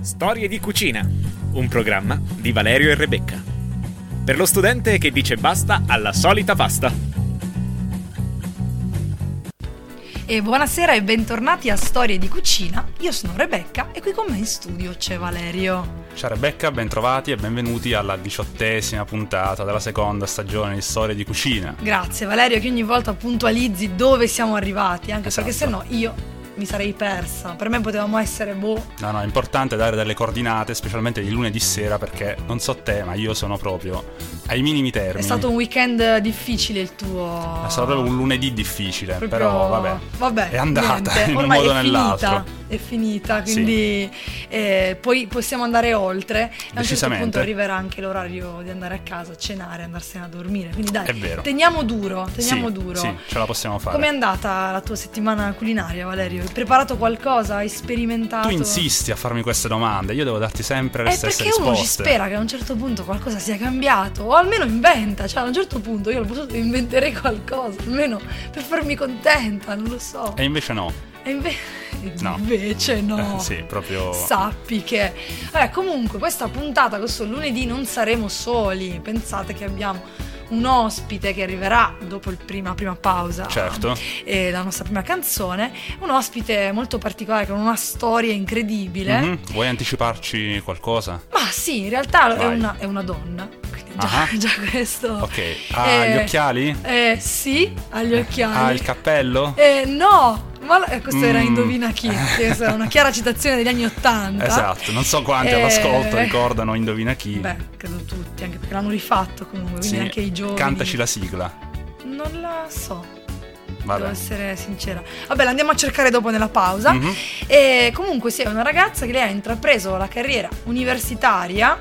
Storie di cucina, un programma di Valerio e Rebecca. Per lo studente che dice basta alla solita pasta. E buonasera e bentornati a Storie di Cucina. Io sono Rebecca e qui con me in studio c'è Valerio. Ciao Rebecca, bentrovati e benvenuti alla diciottesima puntata della seconda stagione di Storie di Cucina. Grazie Valerio che ogni volta puntualizzi dove siamo arrivati, anche Esatto. perché se no io mi sarei persa. Per me potevamo essere boh. No, no, è importante dare delle coordinate, specialmente di lunedì sera, perché non so te, ma io sono proprio ai minimi termini. È stato un weekend difficile il tuo. È stato proprio un lunedì difficile, Proprio- però vabbè. Vabbè, È andata niente, in un ormai modo o nell'altro. È finita, quindi eh, poi possiamo andare oltre. E a un certo punto arriverà anche l'orario di andare a casa, cenare, andarsene a dormire. Quindi dai, È vero. teniamo duro, teniamo sì, duro. Sì, ce la possiamo fare. Com'è andata la tua settimana culinaria, Valerio? Hai preparato qualcosa? Hai sperimentato? Tu insisti a farmi queste domande, io devo darti sempre le È stesse perché uno ci risposte. spera che a un certo punto qualcosa sia cambiato, o almeno inventa, cioè a un certo punto io al posto inventerei qualcosa, almeno per farmi contenta, non lo so. E invece no. E inve- No. invece no. Eh, sì, proprio... Sappi che. Vabbè, comunque, questa puntata, questo lunedì, non saremo soli. Pensate che abbiamo un ospite che arriverà dopo il prima, prima pausa. Certo. E la nostra prima canzone. Un ospite molto particolare con una storia incredibile. Mhm. Vuoi anticiparci qualcosa? Ma sì, in realtà è una, è una donna. Già, Ah. già questo. Ok, ha Eh, gli occhiali? Eh, sì, ha gli occhiali. Ha il cappello? Eh, no, ma eh, questo era Mm. Indovina chi. Era una chiara citazione degli anni Ottanta. Esatto, non so quanti Eh, all'ascolto ricordano Indovina chi. Beh, credo tutti, anche perché l'hanno rifatto comunque, quindi Sì, anche i giovani. Cantaci la sigla. Non la so, devo Vabbè. essere sincera. Vabbè, la andiamo a cercare dopo nella pausa. Mhm. E comunque sì, è una ragazza che lei ha intrapreso la carriera universitaria,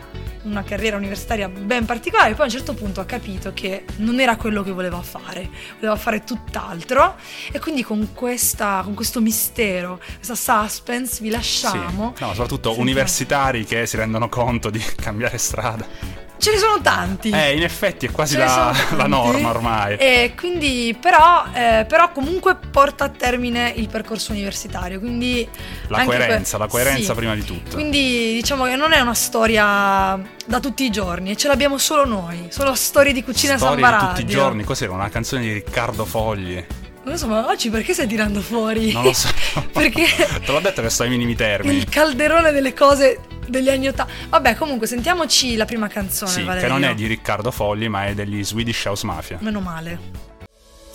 una carriera universitaria ben particolare, poi a un certo punto ha capito che non era quello che voleva fare, voleva fare tutt'altro e quindi con, questa, con questo mistero, questa suspense vi lasciamo. Sì. No, soprattutto Sentiamo. universitari che si rendono conto di cambiare strada. Ce ne sono tanti. Eh, in effetti è quasi la, la norma ormai. E quindi, però, eh, però comunque porta a termine il percorso universitario. Quindi La coerenza, que- la coerenza sì. prima di tutto. Quindi diciamo che non è una storia da tutti i giorni, e ce l'abbiamo solo noi, solo storie di cucina Storie di tutti i giorni. Cos'era? Una canzone di Riccardo Fogli. Non lo so, ma oggi perché stai tirando fuori? Non lo so. perché Te l'ho detto che sto ai minimi termini. il calderone delle cose degli anni Ottanta. Vabbè, comunque sentiamoci la prima canzone, Sì, che Valerio. non è di Riccardo Fogli, ma è degli Swedish House Mafia. Meno male.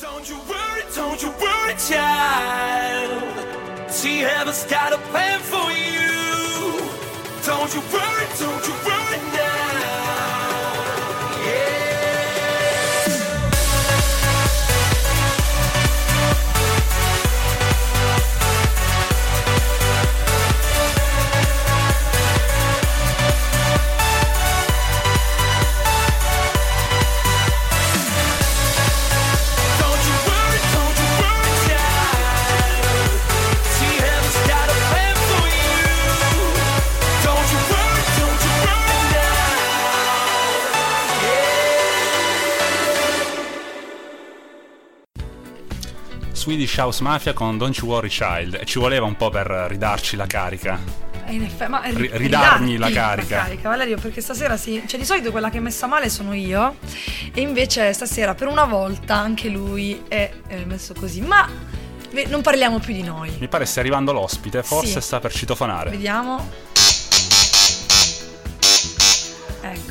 Don't you worry, don't you worry, child. See, heaven's got a plan for you. Don't you worry, don't you worry Swedish House Mafia con Don't You Worry Child. E ci voleva un po' per ridarci la carica. Eh, in effetti, ma ri- ridarmi ridarti la carica. Valerio, perché stasera sì, cioè di solito quella che è messa male sono io e invece stasera per una volta anche lui è eh, messo così. Ma non parliamo più di noi. Mi pare stia arrivando l'ospite, forse Sì. sta per citofonare. Vediamo.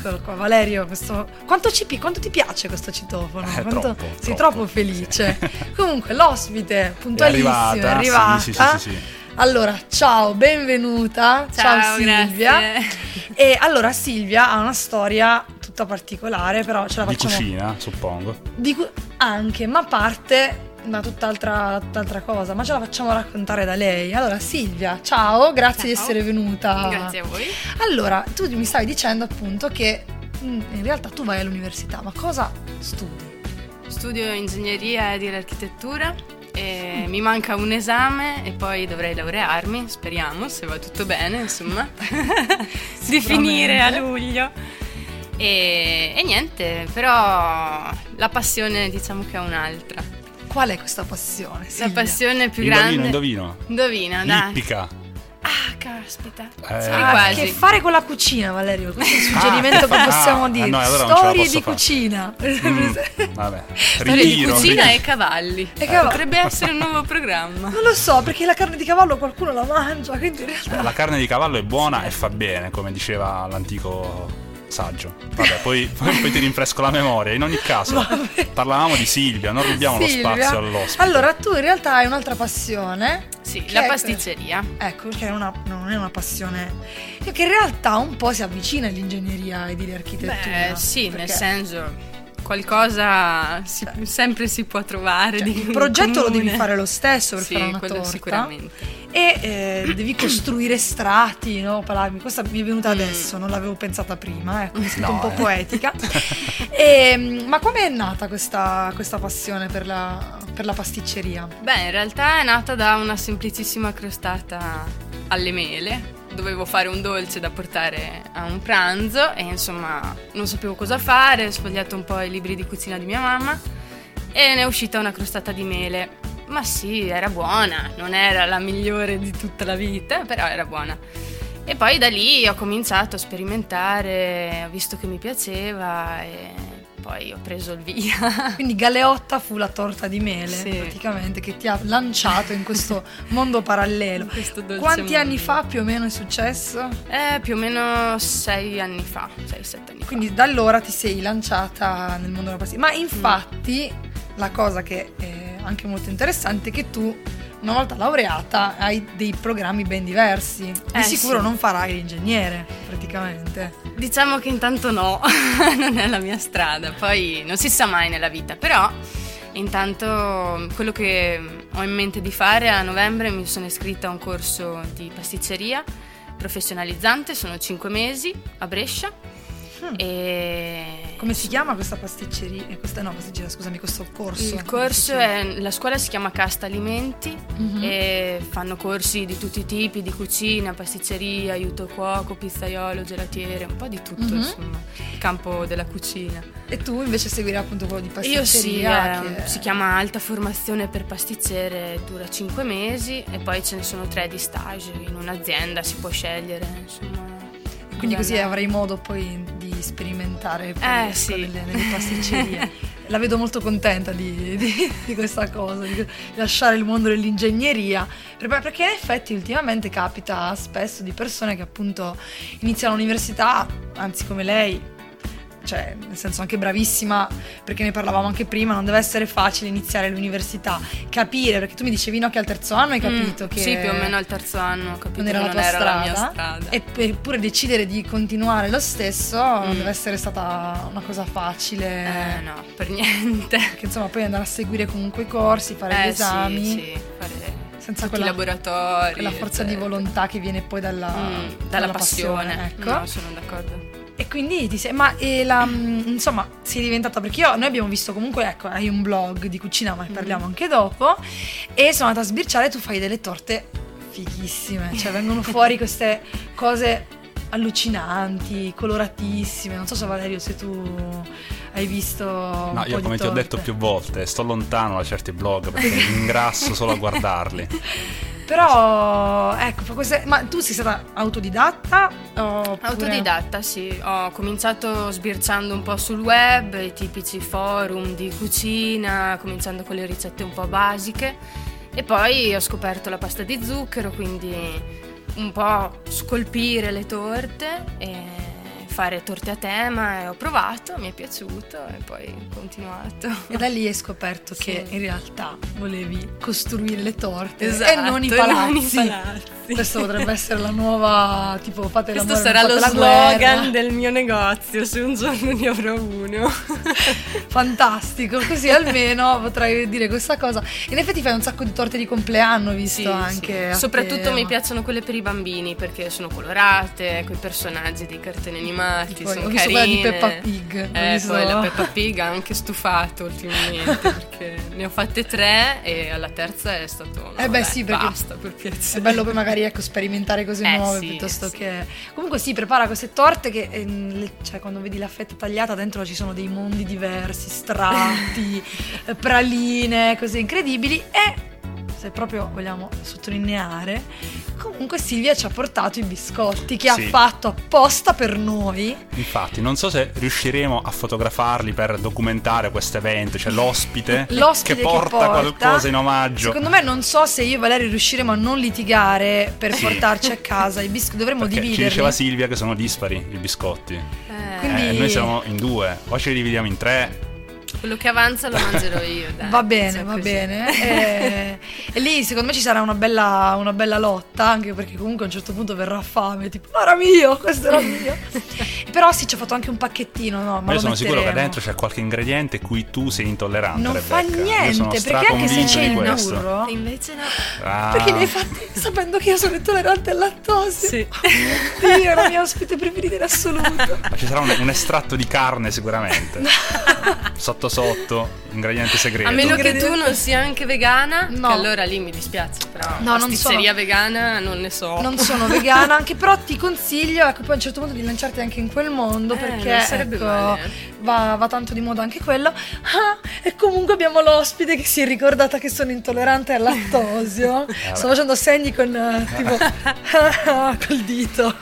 Eccolo qua, Valerio, questo... quanto, ci pi- quanto ti piace questo citofono? Eh, Quanto- troppo, Sei troppo. troppo felice. Comunque, l'ospite, puntualissimo, è arrivata, arrivata. sì, sì, sì, sì, sì. Allora, ciao, benvenuta. Ciao, Silvia. grazie. E allora Silvia ha una storia tutta particolare, però ce la Di facciamo cucina, suppongo. di cu- anche, ma parte da tutt'altra, tutt'altra cosa, ma ce la facciamo raccontare da lei. Allora, Silvia, ciao, grazie di Ciao. essere venuta. Grazie a voi. Allora, tu mi stavi dicendo appunto che mm, in realtà tu vai all'università, ma cosa studi? Studio ingegneria di architettura e mi manca un esame e poi dovrei laurearmi, speriamo, se va tutto bene, insomma, di finire a luglio. E, e niente, però la passione diciamo che è un'altra. Qual è questa passione? La Silvia? passione più indovino, grande. indovino. Indovina, dai. L'ippica. Ah. Caspita. Eh, Ah, quasi. che fare con la cucina, Valerio? Questo è il suggerimento che Ah, possiamo ah, dire. no, allora la Storie di fare. cucina. Mm, vabbè. Storia di cucina ritiro. e cavalli. E cavalli. Potrebbe essere un nuovo programma. Non lo so, perché la carne di cavallo qualcuno la mangia, quindi in realtà... La carne di cavallo è buona e fa bene, come diceva l'antico saggio. Vabbè, poi, poi, poi ti rinfresco la memoria. In ogni caso, Vabbè. parlavamo di Silvia, non rubiamo Silvia. lo spazio all'ospite. Allora, tu in realtà hai un'altra passione. Sì, la è- pasticceria. Ecco, che è una- non è una passione che in realtà un po' si avvicina all'ingegneria e di architettura. Beh, sì, nel perché, senso, qualcosa si- sempre si può trovare. cioè, di il progetto lo comune. devi fare lo stesso per Sì, fare una quello torta. sicuramente. E eh, devi costruire strati, no? Parlarmi- Questa mi è venuta Mm. adesso, non l'avevo pensata prima, ecco, mi sento No, un po' eh. poetica. E, mm, ma come è nata questa, questa passione per la, per la pasticceria? Beh, in realtà è nata da una semplicissima crostata alle mele. Dovevo fare un dolce da portare a un pranzo e insomma non sapevo cosa fare, ho sfogliato un po' i libri di cucina di mia mamma e ne è uscita una crostata di mele. Ma sì, era buona, non era la migliore di tutta la vita, però era buona. E poi da lì ho cominciato a sperimentare, ho visto che mi piaceva e poi ho preso il via. Quindi Galeotta fu la torta di mele, Sì. praticamente, che ti ha lanciato in questo mondo parallelo. Questo Quanti anni mondo. fa più o meno è successo? Eh, più o meno sei anni fa, sei, sette anni Quindi da allora ti sei lanciata nel mondo della pasticceria. Ma infatti la cosa che è anche molto interessante che tu, una volta laureata, hai dei programmi ben diversi. Di Eh, sicuro sì. non farai l'ingegnere, praticamente. Diciamo che intanto no, non è la mia strada, poi non si sa mai nella vita, però intanto quello che ho in mente di fare a novembre mi sono iscritta a un corso di pasticceria professionalizzante, sono cinque mesi a Brescia Hmm. e Come si chiama questa pasticceria? eh, Questa, no, pasticceria, scusami, questo corso. Il corso è, la scuola si chiama Casta Alimenti Mhm. e fanno corsi di tutti i tipi, di cucina, pasticceria, aiuto cuoco, pizzaiolo, gelatiere, un po' di tutto Mhm. insomma, il campo della cucina. E tu invece seguirai appunto quello di pasticceria. Io sì, eh, che- si chiama alta formazione per pasticcere, dura 5 mesi e poi ce ne sono 3 di stage in un'azienda, si può scegliere, insomma. Quindi così avrai modo poi di sperimentare Eh, sì. nelle, nelle pasticcerie. La vedo molto contenta di, di- di questa cosa, di lasciare il mondo dell'ingegneria, per- perché in effetti ultimamente capita spesso di persone che appunto iniziano l'università, anzi come lei, cioè nel senso anche bravissima, perché ne parlavamo anche prima, non deve essere facile iniziare l'università, capire, perché tu mi dicevi no che al terzo anno hai Mm, capito che... Sì, più o meno al terzo anno ho capito non era la non tua era strada, la mia strada. e eppure decidere di continuare lo stesso non Mm. deve essere stata una cosa facile Eh, no, per niente. perché insomma poi andare a seguire comunque i corsi fare gli Eh, esami Sì, sì, fare senza quella, i laboratori. quella forza di eccetera. volontà che viene poi dalla, Mm, dalla passione. ecco No, sono d'accordo. E quindi ti sei ma e la, mm, insomma è diventata perché io, noi abbiamo visto comunque ecco hai un blog di cucina ma ne parliamo anche dopo e sono andata a sbirciare tu fai delle torte fighissime cioè vengono fuori queste cose allucinanti coloratissime non so se Valerio se tu hai visto un No, po' io di come ti ho detto più volte, sto lontano da certi blog perché mi ingrasso solo a guardarli. però ecco queste ma tu sei stata autodidatta oppure- Autodidatta, sì. Ho cominciato sbirciando un po' sul web, i tipici forum di cucina, cominciando con le ricette un po' basiche. E poi ho scoperto la pasta di zucchero, quindi un po' scolpire le torte e fare torte a tema e ho provato, mi è piaciuto e poi ho continuato. E da lì hai scoperto Sì. che in realtà volevi costruire le torte Esatto, e non i palazzi. non i palazzi. Questo potrebbe essere la nuova, tipo fate Questo sarà lo slogan guerra. del mio negozio, se un giorno ne avrò uno. Fantastico, così almeno potrai dire questa cosa. In effetti fai un sacco di torte di compleanno, visto Sì, anche. sì. Soprattutto tema. mi piacciono quelle per i bambini perché sono colorate, con i personaggi dei cartoni animati, Tipo, sono ho visto quella di carine. Peppa Pig, Eh, poi la Peppa Pig ha anche stufato ultimamente perché ne ho fatte tre e alla terza è stato no, Eh beh, dai, sì, perché basta per piacere. È bello poi magari ecco, sperimentare cose Eh, nuove sì, piuttosto sì. che. Comunque sì, prepara queste torte che le- cioè, quando vedi la fetta tagliata dentro ci sono dei mondi diversi, strati, eh, praline, cose incredibili. E se proprio vogliamo sottolineare, Comunque Silvia ci ha portato i biscotti che Sì. ha fatto apposta per noi. Infatti, non so se riusciremo a fotografarli per documentare questo evento, cioè l'ospite, L'ospite che porta, qualcosa in omaggio. Secondo me non so se io e Valerio riusciremo a non litigare per Sì. portarci a casa i biscotti. Dovremmo Perché ci dividerli. diceva Silvia che sono dispari i biscotti. Eh, Quindi- Eh, noi siamo in due, o ce li dividiamo in tre. Quello che avanza lo mangerò io. dai. Va bene, va così. bene. E, e lì secondo me ci sarà una bella, una bella lotta, anche perché comunque a un certo punto verrà fame, tipo, "No, era mio, questo era mio. Però sì, ci ha fatto anche un pacchettino, no? Ma Ma io lo sono sicuro che dentro c'è qualche ingrediente cui tu sei intollerante. Non fa Rebecca. Sono niente, perché anche se c'è il burro... Invece no. Ah, Perché li hai fatti sapendo che io sono intollerante al lattosio? Sì. Io è la mia ospite preferita in assoluto. Ma ci sarà un, un estratto di carne sicuramente. sotto sotto, ingrediente segreto. A meno che tu non sia anche vegana, No. che allora lì mi dispiace. Però No, non pasticceria sono- vegana non ne so. Non sono vegana, anche però ti consiglio, ecco, poi a un certo punto di lanciarti anche in quel mondo Eh, perché ecco, male. va, va tanto di moda anche quello. Ah, e comunque abbiamo l'ospite che si è ricordata che sono intollerante al lattosio. Sto facendo segni con eh, tipo col dito.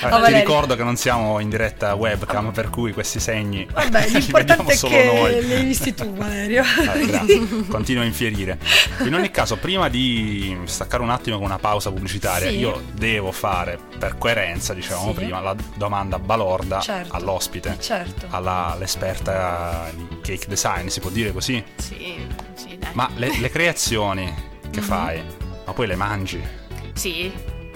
Vabbè, a ti ricordo che non siamo in diretta webcam, per cui questi segni Vabbè, li l'importante vediamo è solo che noi. li hai visti tu, Valerio. Vabbè, grazie. Continuo a infierire. In ogni caso, prima di staccare un attimo con una pausa pubblicitaria, Sì. io devo fare, per coerenza, dicevamo Sì. prima, la domanda balorda Certo. all'ospite, Certo. all'esperta di cake design, si può dire così? Sì, sì, dai. Ma le, le creazioni che Mhm. fai, ma poi le mangi? Sì,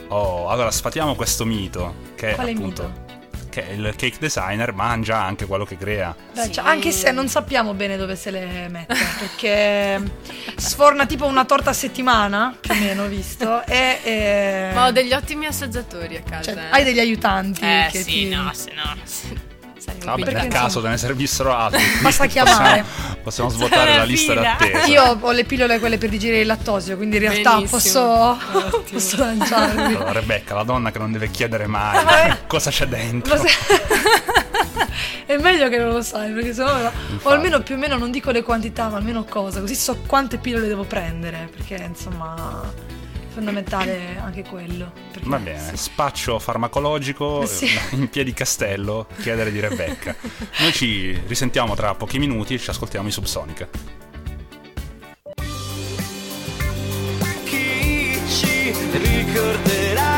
Oh, allora sfatiamo questo mito che Quale appunto mito? che il cake designer mangia anche quello che crea. Beh, Sì. cioè, anche se non sappiamo bene dove se le mette, perché sforna tipo una torta a settimana, più o meno, ho visto, e... e- ma ho degli ottimi assaggiatori a casa. cioè, eh. hai degli aiutanti Eh che sì, ti... no, se no. Saremo Vabbè, Perché, caso te ne servissero altri. Basta chiamare. Possiamo, possiamo svuotare la lista fila. d'attesa. Io ho le pillole quelle per digerire il lattosio, quindi in realtà Benissimo. posso, posso lanciarmi. Allora, Rebecca, la donna che non deve chiedere mai cosa c'è dentro. È meglio che non lo sai, perché sennò. O Infatti. almeno più o meno non dico le quantità, ma almeno cosa, così so quante pillole devo prendere. Perché insomma fondamentale anche quello. perché- Va bene, sì. spaccio farmacologico Eh, sì. in piedi castello, chiedere di Rebecca. Noi ci risentiamo tra pochi minuti e ci ascoltiamo i Subsonica. chi ci ricorderà,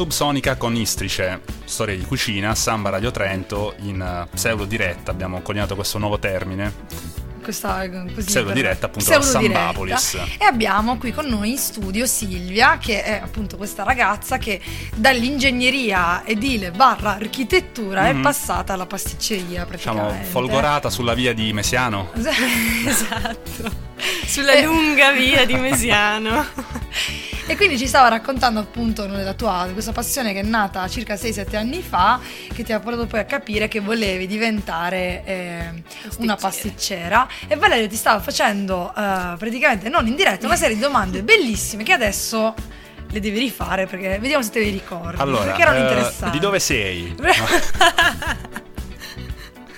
Subsonica con Istrice, storia di cucina, Samba Radio Trento, in eh, pseudo diretta abbiamo coniato questo nuovo termine. Questa così Pseudo per- diretta, appunto, da pseudo-diretta. Sambapolis. E abbiamo qui con noi in studio Silvia, che è appunto questa ragazza che dall'ingegneria edile barra architettura Mhm. è passata alla pasticceria Diciamo, praticamente. folgorata sulla via di Mesiano. Esatto. Sulla Eh. lunga via di Mesiano. E quindi ci stava raccontando appunto della tua questa passione che è nata circa 6-7 anni fa, che ti ha portato poi a capire che volevi diventare eh, una pasticcera. E Valerio ti stava facendo eh, praticamente non in diretta una serie di domande bellissime che adesso le devi rifare perché vediamo se te le ricordi. Allora, perché erano eh, interessanti. di dove sei?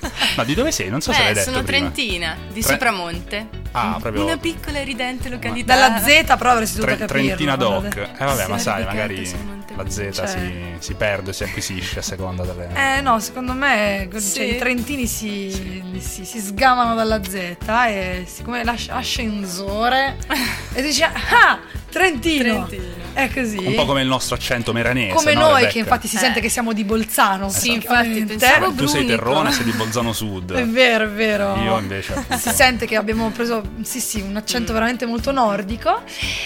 No, di dove sei? Non so se l'hai Beh, detto sono prima. trentina, di Tre- Sopramonte. Ah, proprio Una piccola e ridente località. Dalla Z però avresti dovuto Tre- capirlo. Trentina. Doc. Eh vabbè, Sì, ma sai, magari la Z Cioè. si, si perde, si acquisisce a seconda delle... Eh no, secondo me cioè, Sì. i trentini si, si- si sgamano dalla Z e siccome lascia ascensore e si dice ah, Trentino. Trentino. È così. Un po' come il nostro accento meranese. Come no, noi Rebecca? che infatti si Eh. sente che siamo di Bolzano. Sì, infatti, pensavo Tu sei Brunico. Terrone, sei di Bolzano Sud. È vero, è vero. Io invece appunto, Si sente che abbiamo preso, sì sì, un Mm. accento veramente molto nordico.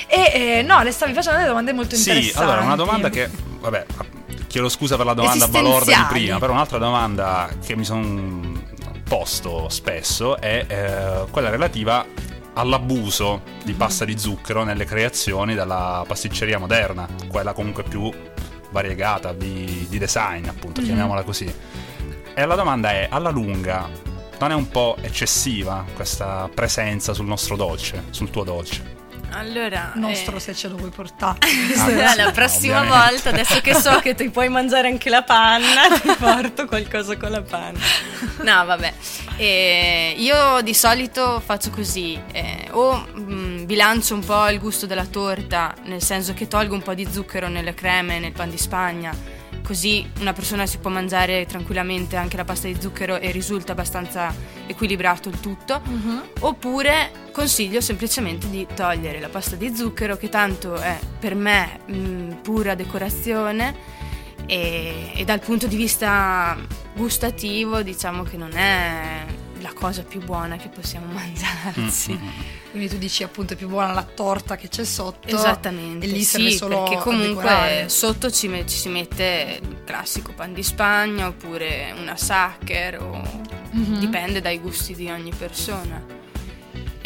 E eh, no, le stavi facendo delle domande molto Sì, interessanti. allora una domanda che, vabbè, chiedo scusa per la domanda balorda di prima, però un'altra domanda che mi sono posto spesso è eh, quella relativa all'abuso di pasta di zucchero nelle creazioni della pasticceria moderna, quella comunque più variegata di, di design, appunto, chiamiamola così. E la domanda è, alla lunga, non è un po' eccessiva questa presenza sul nostro dolce, sul tuo dolce? Allora, Nostro eh, se ce lo vuoi portare. Ah, la prossima ovviamente. volta, adesso che so che ti puoi mangiare anche la panna, ti porto qualcosa con la panna. No, vabbè. Eh, io di solito faccio così, eh, o mm, bilancio un po' il gusto della torta, nel senso che tolgo un po' di zucchero nelle creme, nel pan di Spagna, così una persona si può mangiare tranquillamente anche la pasta di zucchero e risulta abbastanza equilibrato il tutto. Oppure consiglio semplicemente di togliere la pasta di zucchero, che tanto è per me mh, pura decorazione. E, e dal punto di vista gustativo, diciamo che non è la cosa più buona che possiamo mangiarsi. Quindi tu dici appunto è più buona la torta che c'è sotto. Esattamente, E lì sì, solo perché comunque sotto ci, me- ci si mette il classico pan di Spagna oppure una sacher o Mhm. dipende dai gusti di ogni persona.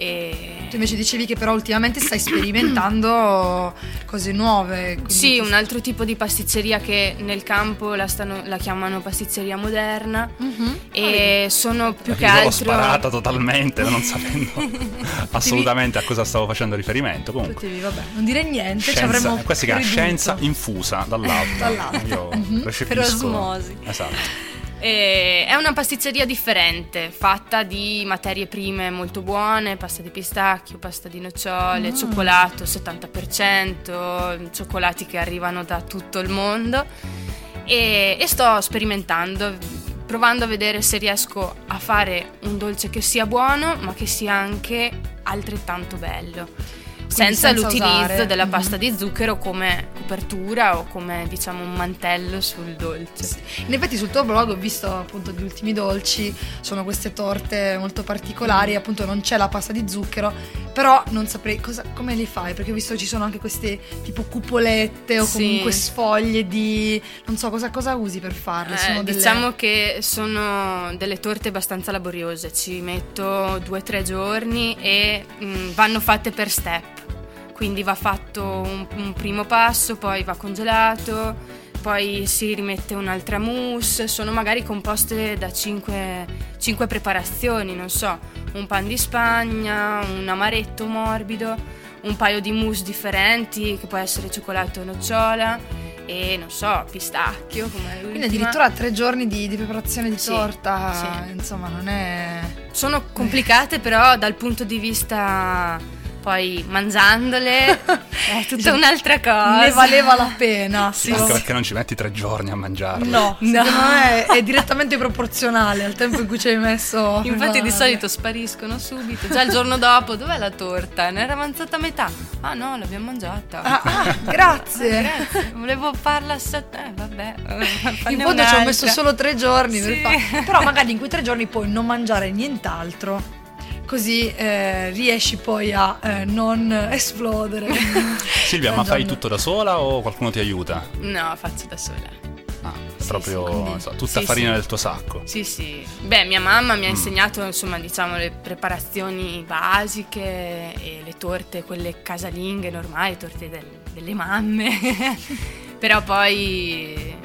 E... Tu invece dicevi che però ultimamente stai sperimentando cose nuove. Sì, ti- un altro tipo di pasticceria che nel campo la, stanno- la chiamano pasticceria moderna Mhm. e sono più che Io l'ho altro... sparata totalmente, non sapendo assolutamente a cosa stavo facendo riferimento. Comunque, Potevi, vabbè, non dire niente, ci scienza, avremmo questa si chiama scienza infusa dall'alto. Dall'alto. Io Mhm. recepisco. Per osmosi. Esatto. E è una pasticceria differente, fatta di materie prime molto buone, pasta di pistacchio, pasta di nocciole, cioccolato 70%, cioccolati che arrivano da tutto il mondo e, e sto sperimentando, provando a vedere se riesco a fare un dolce che sia buono ma che sia anche altrettanto bello. Senza, senza l'utilizzo usare- della pasta di zucchero come copertura o come diciamo un mantello sul dolce. In effetti sul tuo blog ho visto appunto gli ultimi dolci, sono queste torte molto particolari, appunto non c'è la pasta di zucchero, però non saprei cosa- come li fai, perché ho visto ci sono anche queste tipo cupolette o Sì. comunque sfoglie di... non so cosa, cosa usi per farle. Eh, delle- Diciamo che sono delle torte abbastanza laboriose, ci metto due o tre giorni e mm, vanno fatte per step, quindi va fatto un, un primo passo, poi va congelato, poi si rimette un'altra mousse, sono magari composte da cinque, cinque preparazioni, non so, un pan di Spagna, un amaretto morbido, un paio di mousse differenti che può essere cioccolato o nocciola e non so, pistacchio Quindi addirittura tre giorni di, di preparazione di Sì, torta, sì. insomma non è... Sono complicate però dal punto di vista poi mangiandole è tutta un'altra cosa. Ne valeva la pena. Sì, Anche sì. perché non ci metti tre giorni a mangiarle. No, No. secondo me è direttamente proporzionale al tempo in cui ci hai messo. Infatti di solito spariscono subito, già il giorno dopo, dov'è la torta? Ne era avanzata metà. Ah no, l'abbiamo mangiata. Ah, ah, grazie. Ah, grazie. Volevo farla assaggiare. Eh, vabbè. fanne In fondo ci ho messo solo tre giorni per Sì. fare- Però magari in quei tre giorni puoi non mangiare nient'altro. Così eh, riesci poi a eh, non esplodere. Silvia, ma fai Mangiando. tutto da sola o qualcuno ti aiuta? No, faccio da sola. Ah, Sì, proprio sì, quindi- so, tutta sì, farina sì. del tuo sacco. Sì, sì. Beh, mia mamma Mm. mi ha insegnato, insomma, diciamo, le preparazioni basiche e le torte, quelle casalinghe normali, torte del- delle mamme. Però poi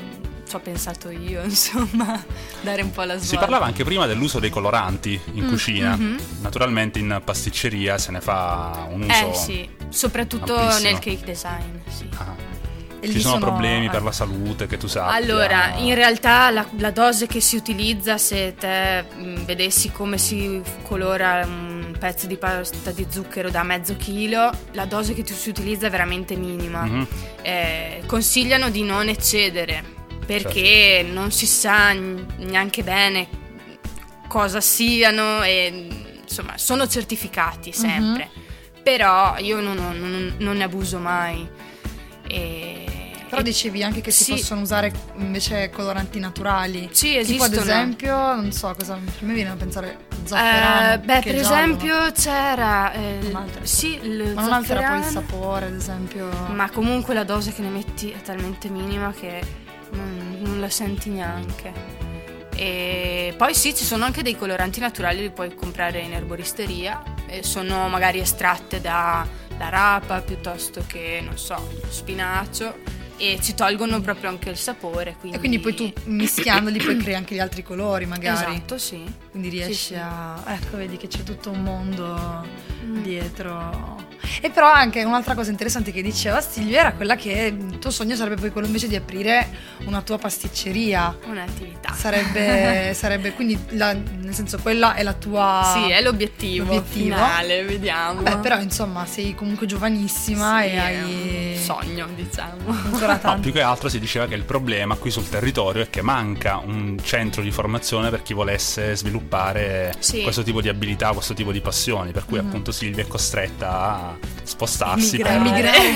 ci ho pensato io, insomma, dare un po' la svolta. Si parlava anche prima dell'uso dei coloranti in cucina. mhm. Naturalmente in pasticceria se ne fa un uso. Eh sì, soprattutto amplissimo. nel cake design, sì. Ah. Ci lì sono, problemi eh, per la salute che tu sappia. Allora, in realtà la, la dose che si utilizza, se te mh, vedessi come si colora un pezzo di pasta di zucchero da mezzo chilo, la dose che tu- si utilizza è veramente minima. Mhm. Eh, consigliano di non eccedere perché Certo. non si sa neanche bene cosa siano e insomma sono certificati sempre. Però io non, non- non ne abuso mai. E- Però e- dicevi anche che si Sì. possono usare invece coloranti naturali. Sì, Tipo ad esistono. esempio, non so cosa. Per me viene a pensare zafferano. Eh, beh, per è giallo, esempio c'era eh, sì, il Ma un'altra poi il sapore, ad esempio. ma comunque la dose che ne metti è talmente minima che non, non la senti neanche. E poi sì, ci sono anche dei coloranti naturali li puoi comprare in erboristeria. eh, sono magari estratte da, da rapa piuttosto che, non so, spinacio e ci tolgono proprio anche il sapore. Quindi... E quindi poi tu mischiandoli poi crei anche gli altri colori magari. Esatto, sì. Quindi riesci Sì, sì. a... Ecco, vedi che c'è tutto un mondo dietro. E però anche un'altra cosa interessante che diceva Silvia era quella che il tuo sogno sarebbe poi quello invece di aprire una tua pasticceria. Un'attività. Sarebbe, sarebbe quindi, la- nel senso, quella è la tua... Sì, è l'obiettivo, l'obiettivo. finale, vediamo. Vabbè, però insomma sei comunque giovanissima Sì, e è hai un sogno, diciamo. ancora No, tanto. più che altro si diceva che il problema qui sul territorio è che manca un centro di formazione per chi volesse sviluppare Sì. questo tipo di abilità, questo tipo di passioni, per cui appunto Silvia è costretta a spostarsi Emigra- per- emigrare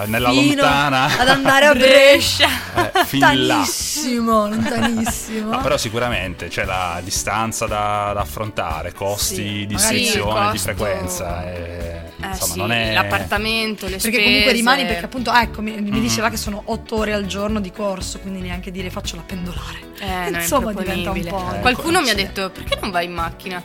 eh, nella fino lontana ad andare a Brescia. eh, fin là. Lontanissimo, lontanissimo. No, però sicuramente c'è la distanza da, da affrontare, costi Sì, di iscrizione, di frequenza. E, Eh insomma, sì, non è. l'appartamento, le Perché spese. comunque rimani, perché appunto, ecco, mi, mi Mm. diceva che sono otto ore al giorno di corso, quindi neanche dire faccio la pendolare. Eh, no, Insomma, diventa un po'. Qualcuno mi ha detto, perché non vai in macchina?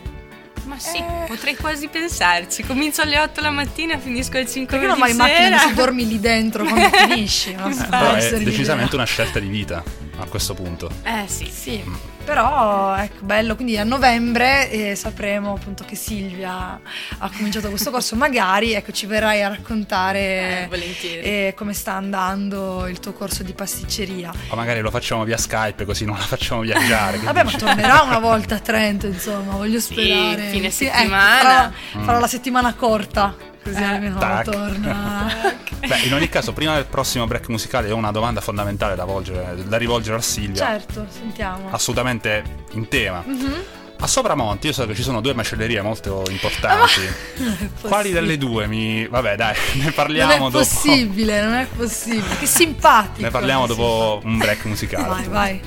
Ma sì, Eh. potrei quasi pensarci. Comincio alle 8 la mattina, finisco alle 5 Perché non vai in macchina e dormi lì dentro quando finisci? Non so, Però è decisamente una scelta di vita a questo punto. Eh sì. Sì, però ecco, bello, quindi a novembre eh, sapremo appunto che Silvia ha cominciato questo corso, magari ecco, ci verrai a raccontare Eh, eh, come sta andando il tuo corso di pasticceria. O magari lo facciamo via Skype così non la facciamo viaggiare. Vabbè, ma tornerà una volta a Trento, insomma, voglio Sì, sperare. fine Sì, ecco, settimana. farò, farò la settimana corta, così Eh, almeno tac. torna. Beh, in ogni caso, prima del prossimo break musicale ho una domanda fondamentale da, volgere- da rivolgere a Silvia. certo, sentiamo. Assolutamente in tema. Mhm. A Sopramonti io so che ci sono due macellerie molto importanti. Non è Quali delle due mi... Vabbè dai, ne Non parliamo è dopo. possibile, non è possibile. Che simpatico. Ne parliamo dopo un break musicale. Vai, vai.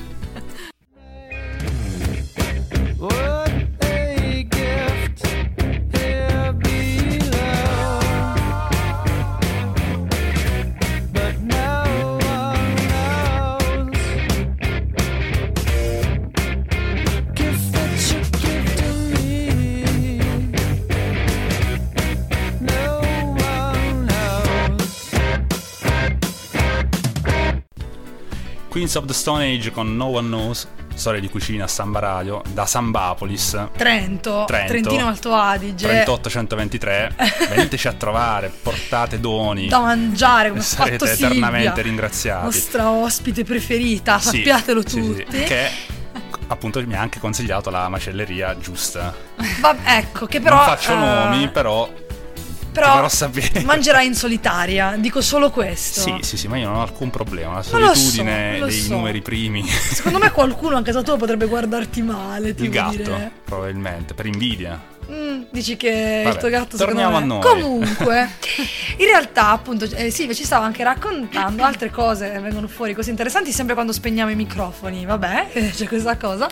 Queens of the Stone Age con No One Knows, storia di cucina a Samba Radio, da Sambapolis, Trento, Trento. Trentino Alto Adige. 38123. Veniteci a trovare, portate doni. Da mangiare, come e ha fatto sarete Silvia. eternamente ringraziati. Nostra ospite preferita, Sì, sappiatelo sì, sì, tutti. che appunto mi ha anche consigliato la macelleria giusta. Va- ecco, che però... non faccio eh, nomi, però però mangerai in solitaria, dico solo questo. Sì, sì, sì, ma io non ho alcun problema. La so, solitudine lo dei so. numeri primi. Secondo me qualcuno a casa tua potrebbe guardarti male, Il gatto, dire. probabilmente, per invidia. Mm, dici che Vabbè, il tuo gatto torniamo me... a noi. Comunque, in realtà appunto eh, Silvia ci stava anche raccontando altre cose che vengono fuori così interessanti sempre quando spegniamo i microfoni, vabbè, eh, c'è questa cosa.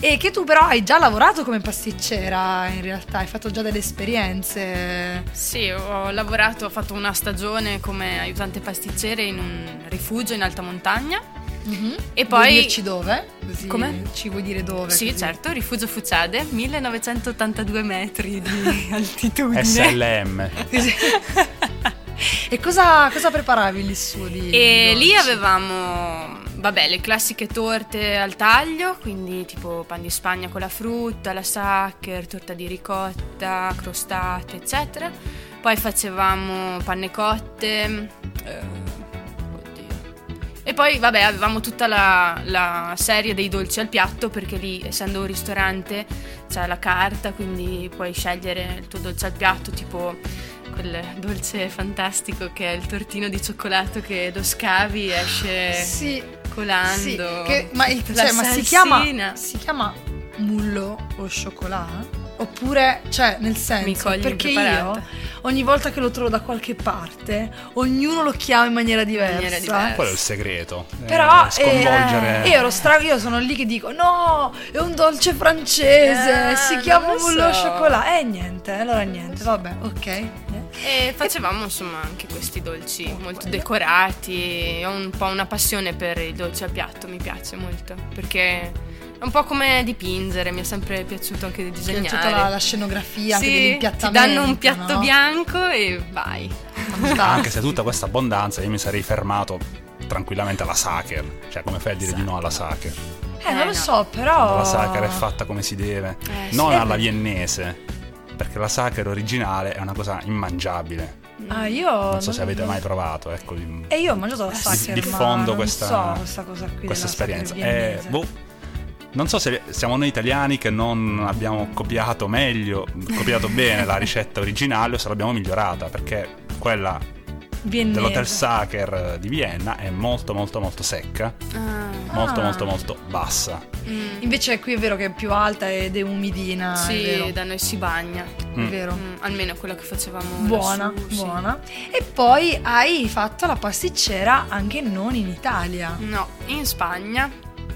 E che tu però hai già lavorato come pasticcera in realtà, hai fatto già delle esperienze. Sì, ho lavorato, ho fatto una stagione come aiutante pasticcere in un rifugio in alta montagna. E Vuoi poi... dirci dove? Così Come? Ci vuoi dire dove? Sì, così. certo, rifugio Fuciade, 1982 metri di altitudine. SLM. E cosa, cosa preparavi lì su di E di lì avevamo, vabbè, le classiche torte al taglio, quindi tipo pan di Spagna con la frutta, la sacher, torta di ricotta, crostate, eccetera. Poi facevamo panne cotte. eh. E poi, vabbè, avevamo tutta la, la serie dei dolci al piatto perché lì, essendo un ristorante, c'è la carta, quindi puoi scegliere il tuo dolce al piatto, tipo quel dolce fantastico che è il tortino di cioccolato che lo scavi e esce Sì, colando. sì, che- ma, cioè, ma si chiama si chiama mullo o chocolat? Oppure, cioè, nel senso, perché io ogni volta che lo trovo da qualche parte, ognuno lo chiama in maniera diversa. maniera diversa. Quello è il segreto. eh, Però sconvolgere. eh, io ero stra- io sono lì che dico no, è un dolce francese, Eh, si chiama lo mullo so. chocolat. E niente, allora niente, vabbè, ok. Eh. E facevamo insomma anche questi dolci molto decorati. Ho un po' una passione per i dolci al piatto, mi piace molto. Perché è un po' come dipingere, mi è sempre piaciuto anche disegnare. tutta la, la scenografia, anche Sì, ti dell'impiattamento. danno un piatto no? bianco e vai. Anche se tutta questa abbondanza io mi sarei fermato tranquillamente alla Sacher. Cioè, come fai a dire di no alla Sacher? Eh, non Eh, lo no. so, però... Quando la Sacher è fatta come si deve. Eh, non sì. alla viennese. Perché la Sacher originale è una cosa immangiabile. Ah, io... Non so se avete mai provato, ecco. di- E io ho mangiato la Sacher, diffondo ma non questa- so questa cosa qui questa esperienza. Eh, boh, non so se siamo noi italiani che non abbiamo copiato meglio, copiato bene la ricetta originale o se l'abbiamo migliorata, perché quella Viennese. dell'Hotel Sacher di Vienna è molto molto molto secca, Ah, molto Ah. molto molto bassa. mm. Invece qui è vero che è più alta ed è umidina, è vero. Sì, da noi si bagna. È Mm. vero. Mm, almeno quello che facevamo. Buona, lassù, sì. buona. E poi hai fatto la pasticcera anche non in Italia. No, in Spagna.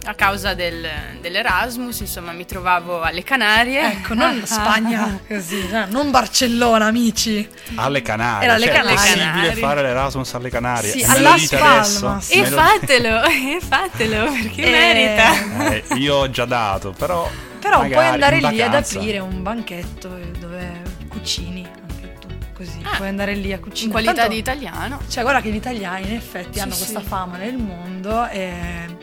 A causa del- dell'Erasmus, insomma, mi trovavo alle Canarie. Ecco, non Spagna così, cioè, non Barcellona, amici. Alle Canarie, Era alle cioè, Canarie. è possibile fare l'Erasmus alle Canarie? Sì, E alla? Palmas. E fatelo, e fatelo, perché Eh, merita. Eh, io ho già dato, però Però puoi andare lì ad aprire un banchetto dove cucini anche tu, così. Ah. puoi andare lì a cucinare. In qualità Tanto- di italiano. Cioè, guarda che gli italiani in effetti Sì, hanno sì. questa fama nel mondo e...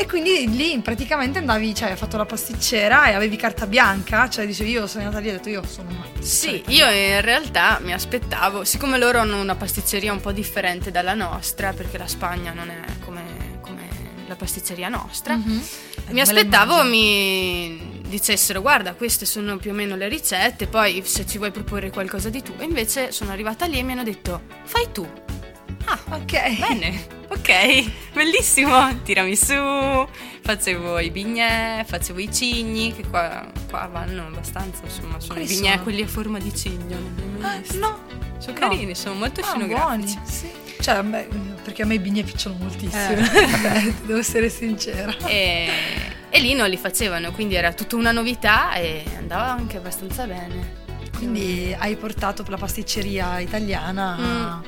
e quindi lì praticamente andavi, cioè hai fatto la pasticcera e avevi carta bianca, cioè dicevi io sono andata lì e ho detto io sono una Sì, io in realtà mi aspettavo, siccome loro hanno una pasticceria un po' differente dalla nostra, perché la Spagna non è come, come la pasticceria nostra, Mhm. mi aspettavo mi dicessero guarda queste sono più o meno le ricette, poi se ci vuoi proporre qualcosa di tu. E invece sono arrivata lì e mi hanno detto fai tu. Ah, Ok. Bene, ok, bellissimo. Tirami su, facevo i bignè, facevo i cigni, che qua, qua vanno abbastanza, insomma, sono Quali i bignè sono? quelli a forma di cigno, Ah, no. Sono no. carini, sono molto Ah, scenografici. buoni. Sì. Cioè, beh, perché a me i bignè piacciono moltissimo. Eh. Devo essere sincera. E, e lì non li facevano, quindi era tutta una novità e andava anche abbastanza bene. Quindi hai portato la pasticceria italiana Mm.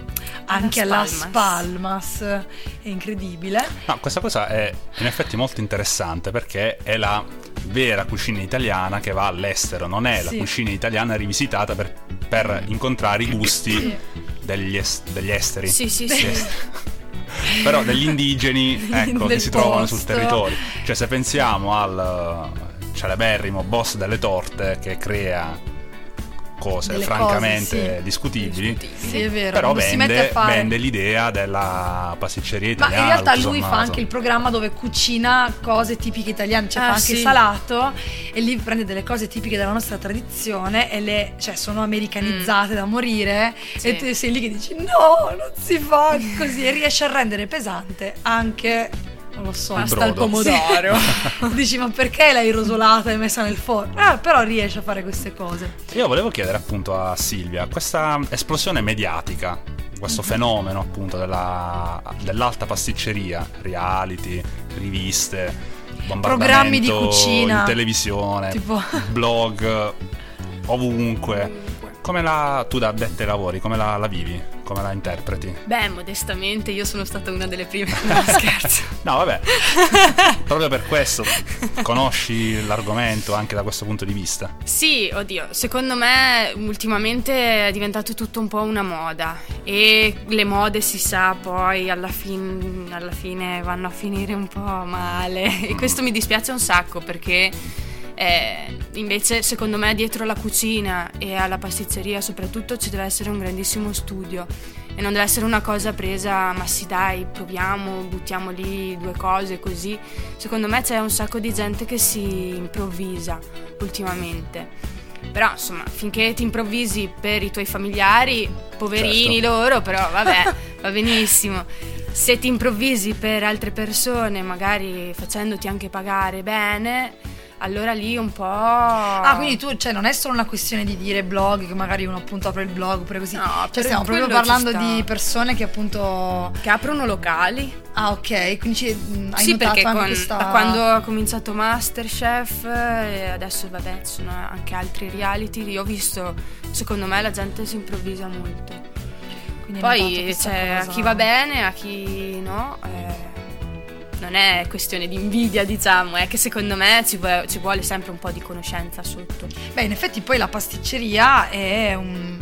anche Alla alla Spalmas. Spalmas. È incredibile. No, questa cosa è in effetti molto interessante perché è la vera cucina italiana che va all'estero, non è la Sì. cucina italiana rivisitata per, per incontrare i gusti degli, es- degli esteri. Sì, sì, sì. Però degli indigeni, ecco, che si trovano sul posto. territorio. Cioè, se pensiamo al eh, celeberrimo boss delle torte che crea cose Delle francamente cose, sì. discutibili, Sì, è vero. però quando si mette a vende, fare... vende l'idea della pasticceria Ma italiana. in realtà lui fa sommato. anche il programma dove cucina cose tipiche italiane, cioè Ah, fa anche sì. il salato e lì prende delle cose tipiche della nostra tradizione e le cioè, sono americanizzate da morire Sì. e tu sei lì che dici no, non si fa così e riesce a rendere pesante anche non lo so, Pasta al pomodoro. Dici ma perché l'hai rosolata e messa nel forno? Eh, però riesce a fare queste cose. Io volevo chiedere appunto a Silvia, questa esplosione mediatica, questo fenomeno appunto della- dell'alta pasticceria, reality, riviste, Programmi di cucina. in televisione, Tipo- blog, ovunque. Come la tu da addetta ai lavori, come la, la vivi? Come la interpreti? Beh, modestamente io sono stata una delle prime. No, scherzo. No, vabbè. Proprio per questo conosci l'argomento anche da questo punto di vista. Sì, oddio, secondo me ultimamente è diventato tutto un po' una moda e le mode si sa poi alla, fin- alla fine vanno a finire un po' male e questo mi dispiace un sacco perché eh, invece secondo me dietro la cucina e alla pasticceria soprattutto ci deve essere un grandissimo studio. E non deve essere una cosa presa ma sì dai proviamo, buttiamo lì due cose così secondo me c'è un sacco di gente che si improvvisa ultimamente. Però insomma finché ti improvvisi per i tuoi familiari poverini Certo. loro però vabbè va benissimo. Se ti improvvisi per altre persone magari facendoti anche pagare bene allora lì un po'... Ah, quindi tu, cioè, non è solo una questione di dire blog, che magari uno appunto apre il blog oppure così. No, cioè, stiamo proprio parlando di persone che appunto. Che aprono locali. Ah, ok, quindi ci- mh, hai sì, perché con- questa. da quando ho cominciato Masterchef e adesso vabbè ci sono anche altri reality, io ho visto, secondo me la gente si improvvisa molto. quindi Poi c'è a cosa. chi va bene, a chi no. eh, non è questione di invidia, diciamo, è che secondo me ci vuole, ci vuole sempre un po' di conoscenza sotto. Beh, in effetti poi la pasticceria è, un-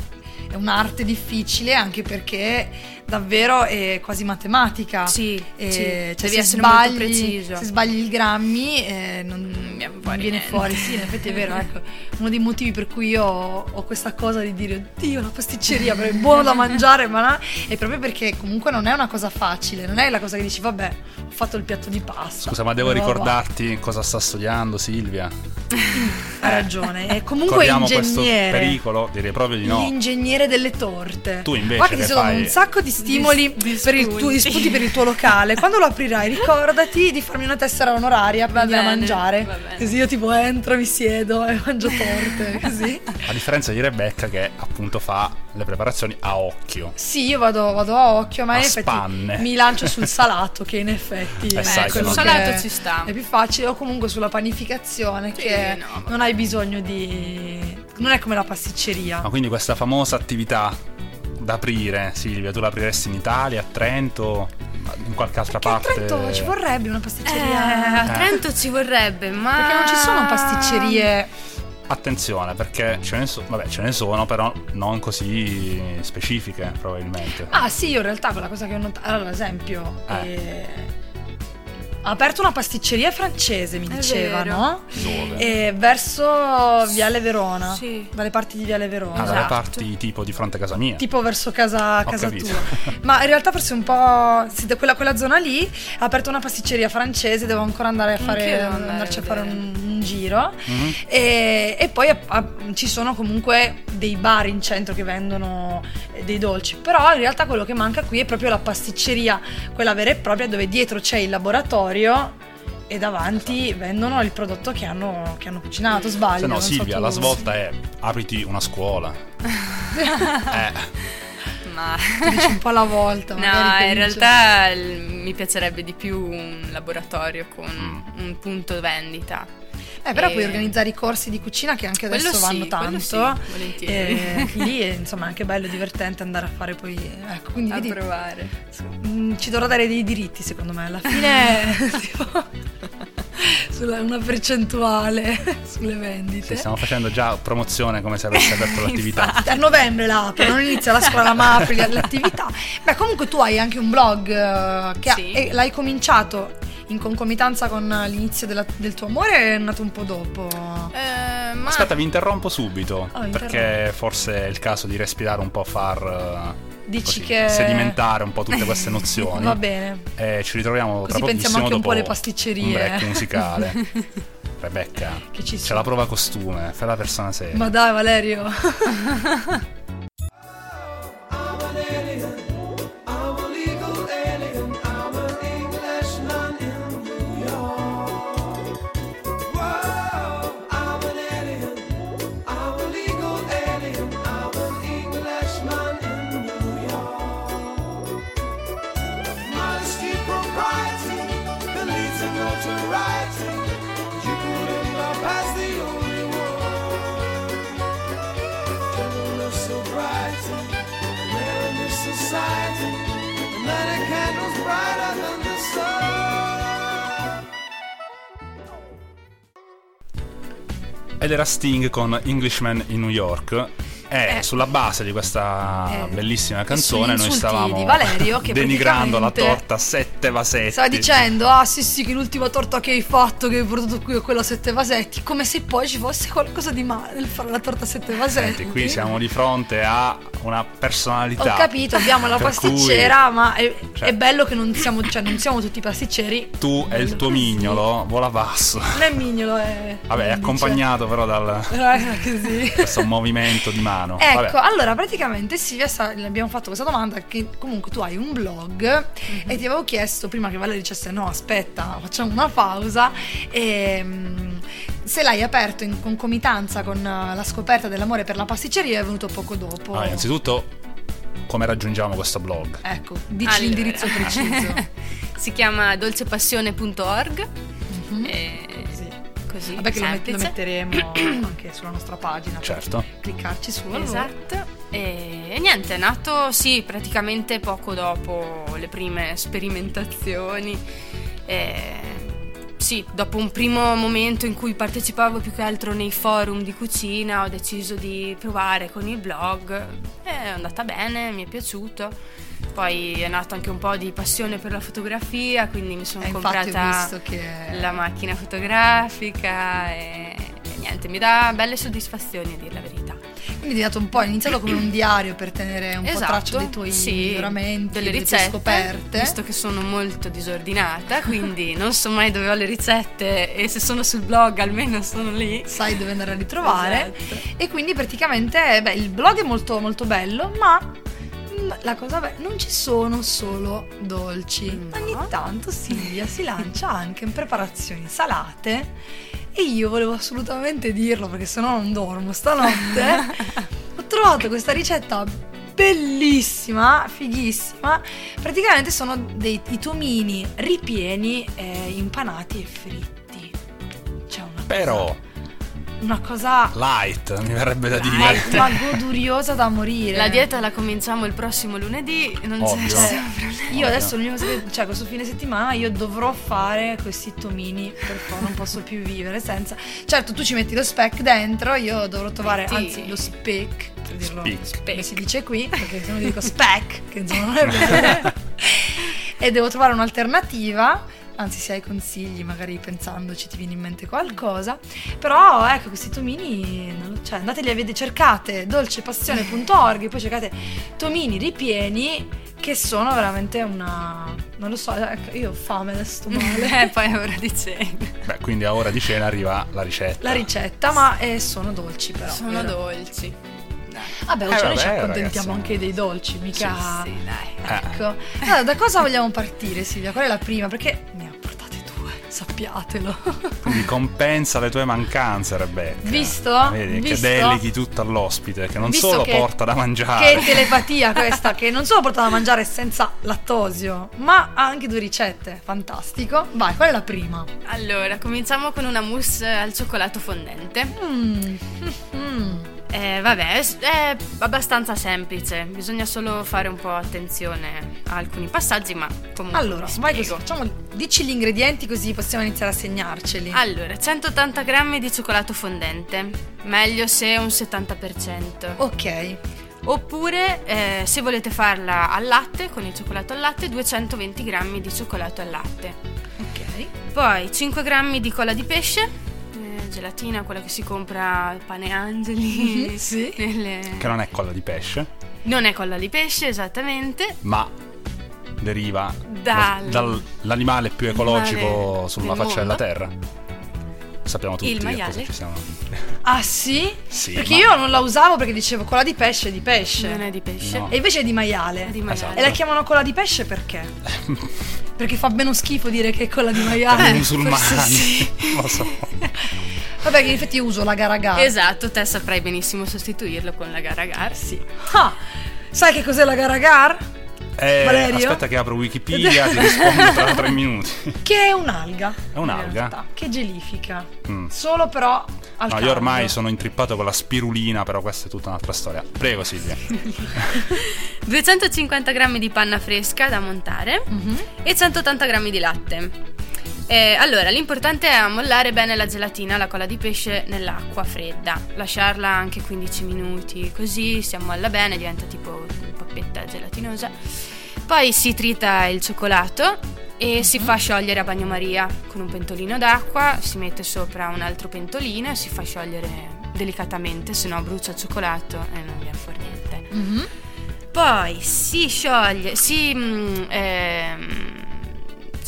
è un'arte difficile anche perché davvero è quasi matematica. Sì, E, sì, cioè, devi se essere molto sbagli, preciso. se sbagli il grammi eh, non, viene non fuori viene niente. fuori. Sì, in effetti è vero. Ecco, uno dei motivi per cui io ho, questa cosa di dire Dio, la pasticceria è buono da mangiare, ma no", è proprio perché comunque non è una cosa facile. Non è la cosa che dici, vabbè, ho fatto il piatto di pasta. Scusa, ma devo va, va, va". ricordarti cosa sta studiando Silvia? Hai ragione. È comunque Corriamo questo ingegnere. pericolo? Direi proprio di no. L'ingegnere delle torte. Tu invece Guarda che ti sono fai- un sacco di stimoli Di- di per il tuo, di spunti. spunti per il tuo locale. Quando lo aprirai, ricordati di farmi una tessera onoraria per venire a mangiare. Così io tipo entro, mi siedo e mangio torte. Così. A differenza di Rebecca che appunto fa le preparazioni a occhio. Sì, io vado, vado a occhio, ma A in effetti spanne. mi lancio sul salato, che in effetti Eh, è sai, sul salato ci sta. È più facile, o comunque sulla panificazione, Sì, che no, non hai bisogno di. Non è come la pasticceria. Ma quindi questa famosa attività da aprire, Silvia, tu la apriresti in Italia, a Trento, in qualche altra a parte? Trento ci vorrebbe una Eh, pasticceria. a Trento ci vorrebbe, ma... Perché non ci sono pasticcerie. Attenzione, perché ce ne, so- vabbè, ce ne sono, però non così specifiche, probabilmente. Ah, sì, io in realtà quella cosa che ho notato. Allora, ad esempio, Eh. eh, ha aperto una pasticceria francese, mi È dicevano. Dove? E verso Viale Verona. Sì. Dalle parti di Viale Verona. Ah, dalle esatto. parti tipo di fronte a casa mia. Tipo verso casa, casa capito. tua. Ma in realtà forse un po'. sì, da quella, quella zona lì ha aperto una pasticceria francese, devo ancora andare a fare, Anch'io devo andare andarci a a fare vedere. un, un giro. Mhm. E, e poi a- a- ci sono comunque dei bar in centro che vendono eh, dei dolci. Però in realtà quello che manca qui è proprio la pasticceria, quella vera e propria, dove dietro c'è il laboratorio. E davanti vendono il prodotto che hanno, che hanno cucinato, sbaglio. Se no, non so Silvia, tu. la svolta è apriti una scuola. eh, Ma... Dici un po' alla volta. No, in realtà il- mi piacerebbe di più un laboratorio con Mm. un punto vendita. Eh, però E- puoi organizzare i corsi di cucina che anche adesso Quello vanno sì, tanto. sì, volentieri. E lì è, insomma è anche bello e divertente andare a fare poi. Ecco, quindi A vedi, provare. mm, ci dovrò dare dei diritti, secondo me. Alla fine, tipo, sulla- una percentuale sulle vendite. sì, stiamo facendo già promozione come se avessi aperto l'attività. A novembre la apro, non inizia la scuola, ma apri l'attività. Beh, comunque tu hai anche un blog eh, che ha- Sì. e l'hai cominciato in concomitanza con l'inizio della- del tuo amore è nato un po' dopo? Eh, ma Aspetta, vi interrompo subito. Oh, interrompo. perché forse è il caso di respirare un po', far eh, Dici così, che- sedimentare un po' tutte queste nozioni. Va bene. E ci ritroviamo Così tra pensiamo pochissimo anche un po' alle pasticcerie. Un break musicale. Rebecca, Che ci c'è sono. la prova costume, fai la persona seria. Ma dai Valerio. society. And many candles brighter than the sun. Ed era Sting con Englishman in New York. E Eh. sulla base di questa Eh. bellissima canzone noi stavamo Valerio, denigrando la torta a sette vasetti. Stava dicendo, ah sì sì, che l'ultima torta che hai fatto, che hai portato qui è quella a sette vasetti, come se poi ci fosse qualcosa di male nel fare la torta a sette vasetti. Senti, qui siamo di fronte a una personalità. Ho capito, abbiamo la pasticcera, ma è, cioè- è bello che non siamo, cioè, non siamo tutti pasticceri. cui Tu e il tuo mignolo vola basso. Non è mignolo, è... Vabbè, è accompagnato però dal. Eh, così. questo movimento di mano. Ecco, Vabbè. allora praticamente Silvia sa- abbiamo fatto questa domanda che comunque tu hai un blog Mhm. e ti avevo chiesto prima che Valeria dicesse no aspetta facciamo una pausa e mm, se l'hai aperto in concomitanza con eh, la scoperta dell'amore per la pasticceria è venuto poco dopo. Allora, innanzitutto, come raggiungiamo questo blog? Ecco, dici Allora. l'indirizzo preciso. si chiama dolcepassione.org. Mhm. e Sì. Così, Vabbè che lo, met- lo semplice. metteremo anche sulla nostra pagina. Certo. Cliccarci su. allora. Esatto. E, e niente, è nato sì, praticamente poco dopo le prime sperimentazioni. E, sì, dopo un primo momento in cui partecipavo più che altro nei forum di cucina, ho deciso di provare con il blog. È andata bene, mi è piaciuto. Poi è nato anche un po' di passione per la fotografia, quindi mi sono E ho comprata che la macchina fotografica e, e niente, mi dà belle soddisfazioni a dire. Quindi è nato un po', è iniziato come un diario per tenere un po' Esatto, traccia dei tuoi sì, miglioramenti, delle delle ricette, scoperte. visto che sono molto disordinata, quindi non so mai dove ho le ricette e se sono sul blog almeno sono lì. sai dove andare a ritrovare Esatto. e quindi praticamente beh, il blog è molto molto bello ma la cosa bella non ci sono solo dolci No. ogni tanto Silvia si lancia anche in preparazioni salate e io volevo assolutamente dirlo perché sennò non dormo stanotte ho trovato questa ricetta bellissima, fighissima. Praticamente sono dei i tomini ripieni eh, impanati e fritti. C'è una cosa, Però, una cosa light, mi verrebbe da dire. light, ma goduriosa da morire. La dieta la cominciamo il prossimo lunedì, non Ovvio. c'è Cioè, problema. io adesso che- cioè questo fine settimana io dovrò fare questi tomini per favore, non posso più vivere senza. Certo, tu ci metti lo speck dentro, io dovrò trovare Metti- anzi lo speck, per dirlo Speak. come si dice qui, perché se no dico speck, che insomma non è vero. e devo trovare un'alternativa. Anzi, se hai consigli, magari pensandoci ti viene in mente qualcosa. Però ecco, questi tomini, non lo- cioè andateli a vedere, cercate dolcepassione.org, poi cercate tomini ripieni che sono veramente una... non lo so, ecco, io ho fame adesso sto male. Eh, poi è ora di cena. Beh, quindi a ora di cena arriva la ricetta. La ricetta, ma eh, sono dolci però. Sono vero? dolci. Dai. Vabbè, Eh, oggi noi ci vabbè, accontentiamo ragazzi. anche dei dolci, mica... Sì, dai. Eh. Ecco. Allora, da cosa vogliamo partire, Silvia? Qual è la prima? Perché sappiatelo. Quindi compensa le tue mancanze, Rebecca. Visto? Vedi che Visto? deleghi tutto all'ospite, che non Visto solo che- porta da mangiare. Che telepatia questa, che non solo porta da mangiare senza lattosio, ma ha anche due ricette. Fantastico. Vai, qual è la prima? Allora, cominciamo con una mousse al cioccolato fondente. Mm. Mm. Eh, vabbè, è, abbastanza semplice, bisogna solo fare un po' attenzione a alcuni passaggi, ma comunque Allora, vai così, facciamo, dici gli ingredienti così possiamo iniziare a segnarceli. Allora, 180 grammi di cioccolato fondente, meglio se un 70%. Ok. Oppure, eh, se volete farla al latte, con il cioccolato al latte, 220 grammi di cioccolato al latte. Ok. Poi 5 grammi di colla di pesce, gelatina, quella che si compra al pane Angeli. Mhm, sì. nelle- Che non è colla di pesce, Non è colla di pesce, esattamente. ma deriva Dal- dall'animale più ecologico sulla faccia della mondo. terra. Sappiamo tutti Il che maiale. cosa ci siamo. Ah sì? Sì, Perché ma- io non la usavo perché dicevo cola di pesce è di pesce. Non è di pesce. No. E invece è di maiale. È di Esatto. maiale. E la chiamano cola di pesce perché? perché fa meno schifo dire che è cola di Per maiale. i musulmani. Forse sì. Lo so. Vabbè, che in effetti io uso la gara gara. Esatto, te saprai benissimo sostituirlo con la gara gar. Sì. Ah, sai che cos'è la gara gar? Eh, Valerio? aspetta che apro Wikipedia, ti rispondo tra tre minuti. Che è un'alga. È un'alga? Che gelifica. Mm. Solo però al No, caldo. io ormai sono intrippato con la spirulina, però questa è tutta un'altra storia. Prego Silvia. 250 grammi di panna fresca da montare Mhm. e 180 grammi di latte. Eh, allora, l'importante è ammollare bene la gelatina, la colla di pesce nell'acqua fredda, lasciarla anche 15 minuti, così si ammolla bene, diventa tipo pappetta gelatinosa. Poi si trita il cioccolato e si fa sciogliere a bagnomaria con un pentolino d'acqua, si mette sopra un altro pentolino e si fa sciogliere delicatamente, se no brucia il cioccolato e non viene fuori niente. Mhm. Poi si scioglie, si... mm, ehm,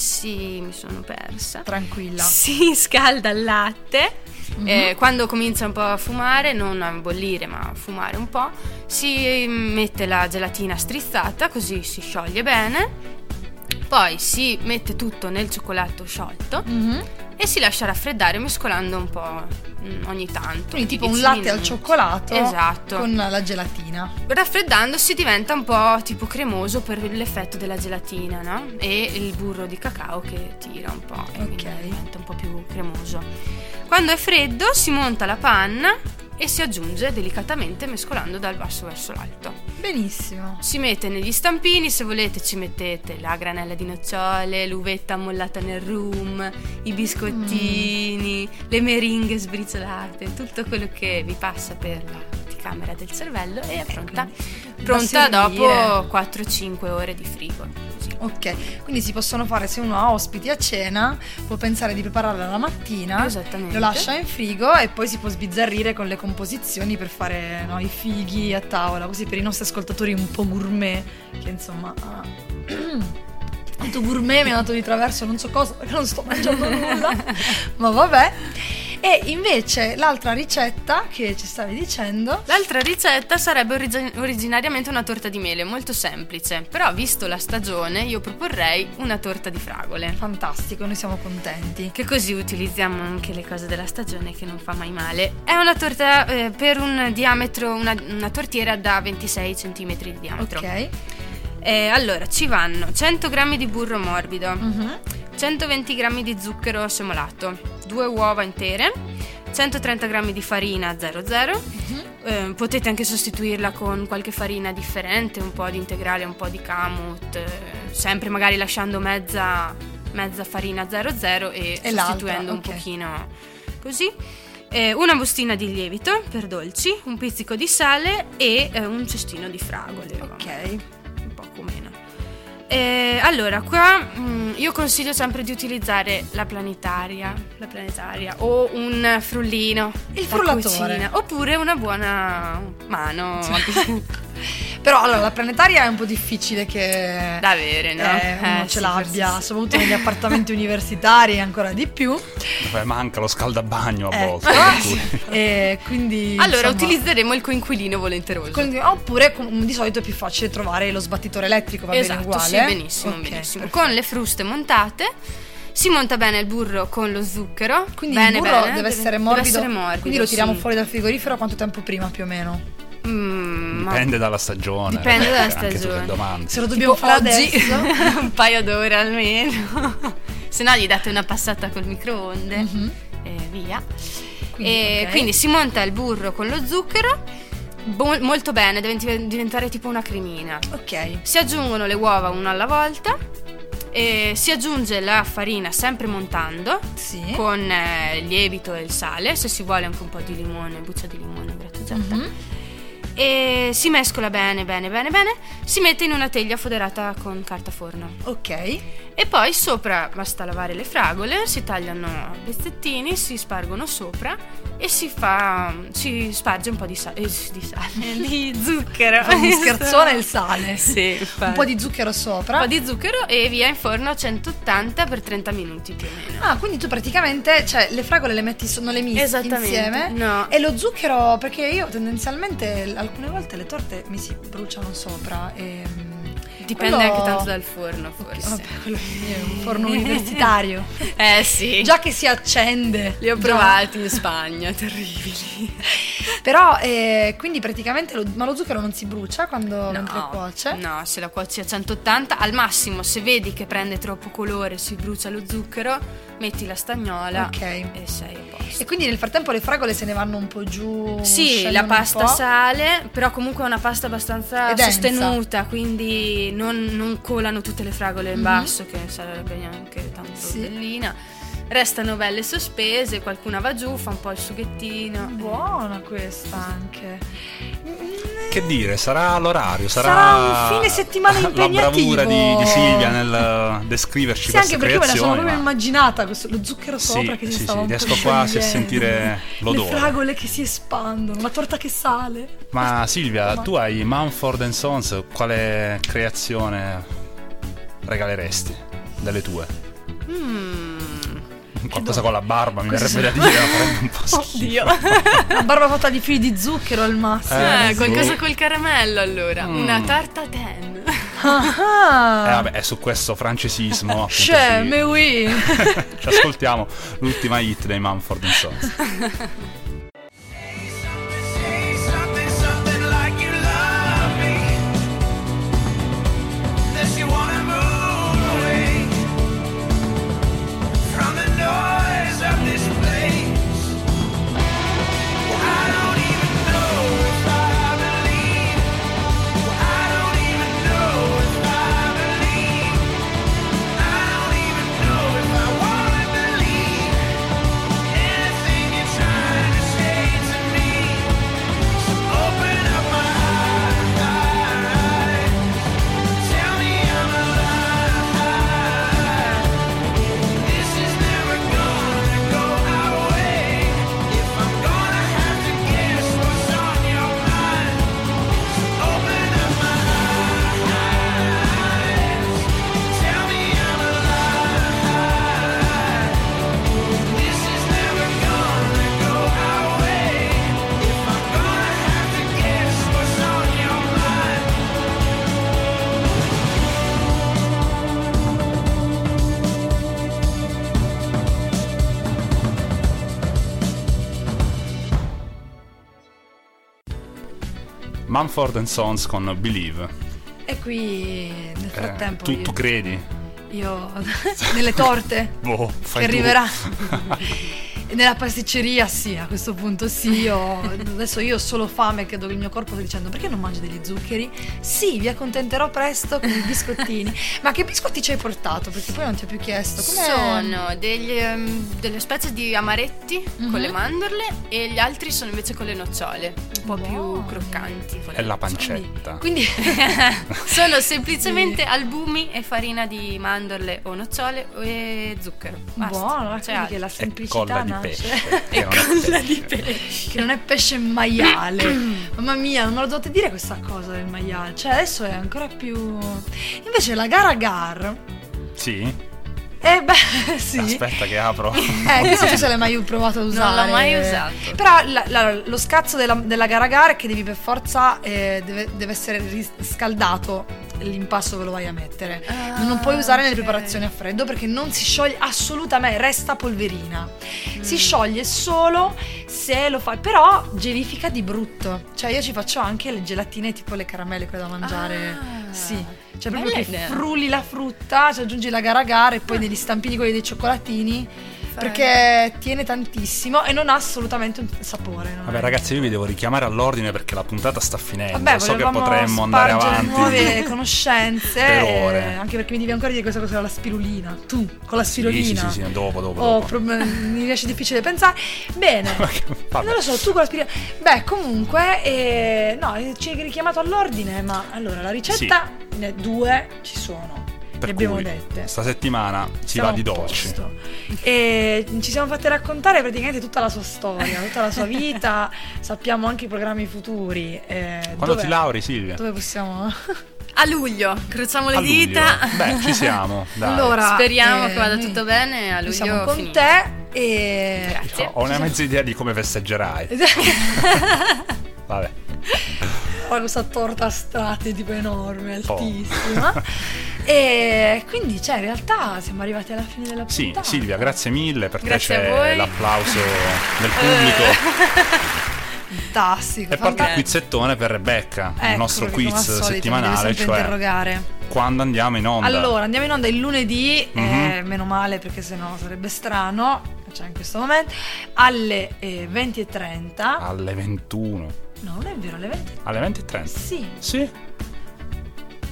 si... mi sono persa. Tranquilla. Si scalda il latte. Mhm. eh, quando comincia un po' a fumare, non a bollire ma a fumare un po', si mette la gelatina strizzata così si scioglie bene. Poi si mette tutto nel cioccolato sciolto Mhm. E si lascia raffreddare mescolando un po' mm, ogni tanto. Quindi tipo un 10 latte al cioccolato Esatto. con la gelatina. Raffreddandosi diventa un po' tipo cremoso per l'effetto della gelatina, no? E il burro di cacao che tira un po', e quindi Ok. diventa un po' più cremoso. Quando è freddo si monta la panna e si aggiunge delicatamente mescolando dal basso verso l'alto. Benissimo. Si mette negli stampini, se volete ci mettete la granella di nocciole, l'uvetta ammollata nel rum, i biscottini, le meringhe sbriciolate, tutto quello che vi passa per la camera del cervello e è pronta. Pronta dopo servire. 4-5 ore di frigo. Ok, quindi si possono fare se uno ha ospiti a cena, può pensare di prepararla la mattina, lo lascia in frigo e poi si può sbizzarrire con le composizioni per fare no, i fighi a tavola, così per i nostri ascoltatori un po' gourmet, che insomma... ah, Tanto gourmet mi è andato di traverso, non so cosa, perché non sto mangiando nulla, ma vabbè. E invece l'altra ricetta che ci stavi dicendo... L'altra ricetta sarebbe origi- originariamente una torta di mele, molto semplice, però visto la stagione io proporrei una torta di fragole. Fantastico, noi siamo contenti. Che così utilizziamo anche le cose della stagione che non fa mai male. È una torta eh, per un diametro, una, una tortiera da 26 cm di diametro. Ok. Eh, allora, ci vanno 100 g di burro morbido, Mhm. 120 g di zucchero semolato, 2 uova intere, 130 g di farina 00. Eh, potete anche sostituirla con qualche farina differente, un po' di integrale, un po' di kamut, eh, sempre magari lasciando mezza, mezza farina 00 e, E sostituendo un ok. pochino così. Eh, una bustina di lievito per dolci, un pizzico di sale e eh, un cestino di fragole. Ok. Un poco meno. Eh, allora, qua mm, io consiglio sempre di utilizzare la planetaria, la planetaria o un frullino. Il frullatore. cucina, oppure una buona mano Però allora la planetaria è un po' difficile che da avere, no? eh, uno Eh, ce sì, l'abbia, sì. soprattutto negli appartamenti universitari ancora di più. Beh, manca lo scaldabagno a Ecco. volte. per cui- E quindi Allora, insomma, utilizzeremo il coinquilino volenteroso. quindi- oppure com- di solito è più facile trovare lo sbattitore elettrico, va esatto, bene uguale. sì, benissimo, Ok, benissimo. perfetto. Con le fruste montate si monta bene il burro con lo zucchero. Quindi bene, il burro bene, deve, essere morbido, essere morbido, quindi lo tiriamo sì. fuori dal frigorifero quanto tempo prima più o meno? Mm, ma- Dipende dalla stagione. Dipende dalla stagione. domande. Se lo dobbiamo Tipo fare oggi adesso. un paio d'ore almeno. Se no gli date una passata col microonde Mhm. e via. Quindi, e ok. quindi si monta il burro con lo zucchero bo- molto bene, deve div- diventare tipo una cremina. Ok. Si aggiungono le uova una alla volta e si aggiunge la farina sempre montando Sì. con eh, il lievito e il sale, se si vuole anche un po' di limone, buccia di limone grattugiata. Mhm. E si mescola bene, bene, bene, bene. Si mette in una teglia foderata con carta forno. Ok. E poi sopra basta lavare le fragole, si tagliano a pezzettini, si spargono sopra e si fa. si sparge un po' di, sa- eh, di sale, di zucchero. Uno scherzone il sale. Sì, Un po' di zucchero sopra. un po' di zucchero e via in forno a 180 per 30 minuti più o meno. Ah, quindi tu praticamente, cioè, le fragole le metti, so- non le Esattamente, insieme? no. E lo zucchero, perché io tendenzialmente alcune volte le torte mi si bruciano sopra e... Dipende quello- anche tanto dal forno, forse. Vabbè, quello è un forno universitario. Eh sì. Già che si accende. li ho provati in Spagna, terribili. Però, eh, quindi praticamente, lo, ma lo zucchero non si brucia quando mentre cuoce? No, se la cuoci a 180, al massimo se vedi che prende troppo colore, si brucia lo zucchero, metti la stagnola Ok. e sei a posto. E quindi nel frattempo le fragole se ne vanno un po' giù. Sì, la pasta sale, però comunque è una pasta abbastanza sostenuta, quindi non, non colano tutte le fragole in Mhm. basso, che sarebbe neanche tanto Sì. bellina. Restano belle sospese, qualcuna va giù, fa un po' il sughettino. Buona questa anche. Che dire, sarà l'orario, sarà, Sarà un fine settimana la bravura di, impegnativo. di Silvia nel descriverci Sì, queste anche perché me la sono proprio ma- immaginata, questo- lo zucchero Sì, sopra che si sì, stava sì, riesco quasi a sentire l'odore. Le fragole che si espandono, la torta che sale. Ma Silvia, Ma- tu hai Mumford Sons, quale creazione regaleresti delle tue? Mm. Qualcosa con la barba, mi verrebbe da dire, farebbe un po' schifo. Oddio. La barba fatta di fili di zucchero al massimo. Eh, Eh, qualcosa col caramello allora. Mm. Una tarta ten. Ah, Eh, vabbè, è su questo francesismo. appunto, Cioè, ci- mais oui. ci ascoltiamo l'ultima hit dei Mumford Sons. Mumford Sons con Believe. E qui nel Eh, frattempo tu, io, tu credi? io nelle torte Boh, che fai tu. arriverà. Nella pasticceria sì, a questo punto sì, io, adesso io ho solo fame, credo che il mio corpo sta dicendo perché non mangi degli zuccheri? Sì, vi accontenterò presto con i biscottini. Ma che biscotti ci hai portato? Perché poi non ti ho più chiesto. Com'è? Sono degli, ehm, delle specie di amaretti Mhm. con le mandorle e gli altri sono invece con le nocciole, un po' Buono. più croccanti. È la pancetta. Quindi sono semplicemente albumi e farina di mandorle o nocciole e zucchero. Basta. buono, C'è quindi che la semplicità colla di nasce. Pesce. che E non è colla di pesce. pesce. Che non è pesce maiale. Mamma mia, non me lo dovete dire questa cosa del maiale. Cioè, adesso è ancora più. Invece la gara gar. Sì? Eh beh, sì. Aspetta che apro. Eh, non so se l'hai mai provato a usare. Non l'ho mai usato. Però la- la- lo scazzo della, della gara gara è che devi per forza eh, deve, deve essere riscaldato l'impasto che lo vai a mettere. Ah, non puoi usare nelle ok. preparazioni a freddo perché non si scioglie assolutamente, resta polverina. Mm. Si scioglie solo se lo fai, però gelifica di brutto. Cioè io ci faccio anche le gelatine tipo le caramelle quelle da mangiare. Ah, sì. Cioè proprio bella che idea. frulli la frutta, ci aggiungi la gara gara e poi degli stampini quelli dei cioccolatini. Perché tiene tantissimo e non ha assolutamente un sapore. Vabbè è- ragazzi, io vi devo richiamare all'ordine perché la puntata sta finendo. Vabbè, so che potremmo andare avanti. nuove conoscenze. Per eh, ore. anche perché mi devi ancora dire cosa cos'era la spirulina. Tu, con la Sì, spirulina. sì, sì, sì, dopo, dopo. Oh, dopo. prob- mi riesce difficile pensare. Bene. Non lo so, tu con la spirulina. Beh, comunque, eh, no, ci hai richiamato all'ordine, ma allora la ricetta, ne due ci sono. Per le abbiamo cui, dette. Sta settimana si Siamo va di dolci. E ci siamo fatti raccontare praticamente tutta la sua storia, tutta la sua vita. Sappiamo anche i programmi futuri. eh, Quando dove- ti lauri, Silvia? Dove possiamo. A luglio, crociamo le A luglio. dita. Beh, ci siamo. Dai. Allora, Speriamo eh, che vada tutto bene. A Noi siamo luglio con finito. te e. Grazie. Ho una mezza idea di come festeggerai. Vabbè. Ho questa torta a strati tipo enorme, Oh. E quindi, cioè, in realtà siamo arrivati alla fine della Sì, puntata. Silvia, grazie mille. Per te Grazie c'è l'applauso del pubblico. Fantastico. E poi il quizzettone per Rebecca, il Ecco, nostro perché come quiz solito settimanale, cioè interrogare. quando andiamo in onda. Allora, andiamo in onda il lunedì, eh, Mhm. meno male perché sennò sarebbe strano, cioè in questo momento, alle eh, 20.30. Alle 21. No, non è vero, alle 20. Alle 20.30. Sì, Sì.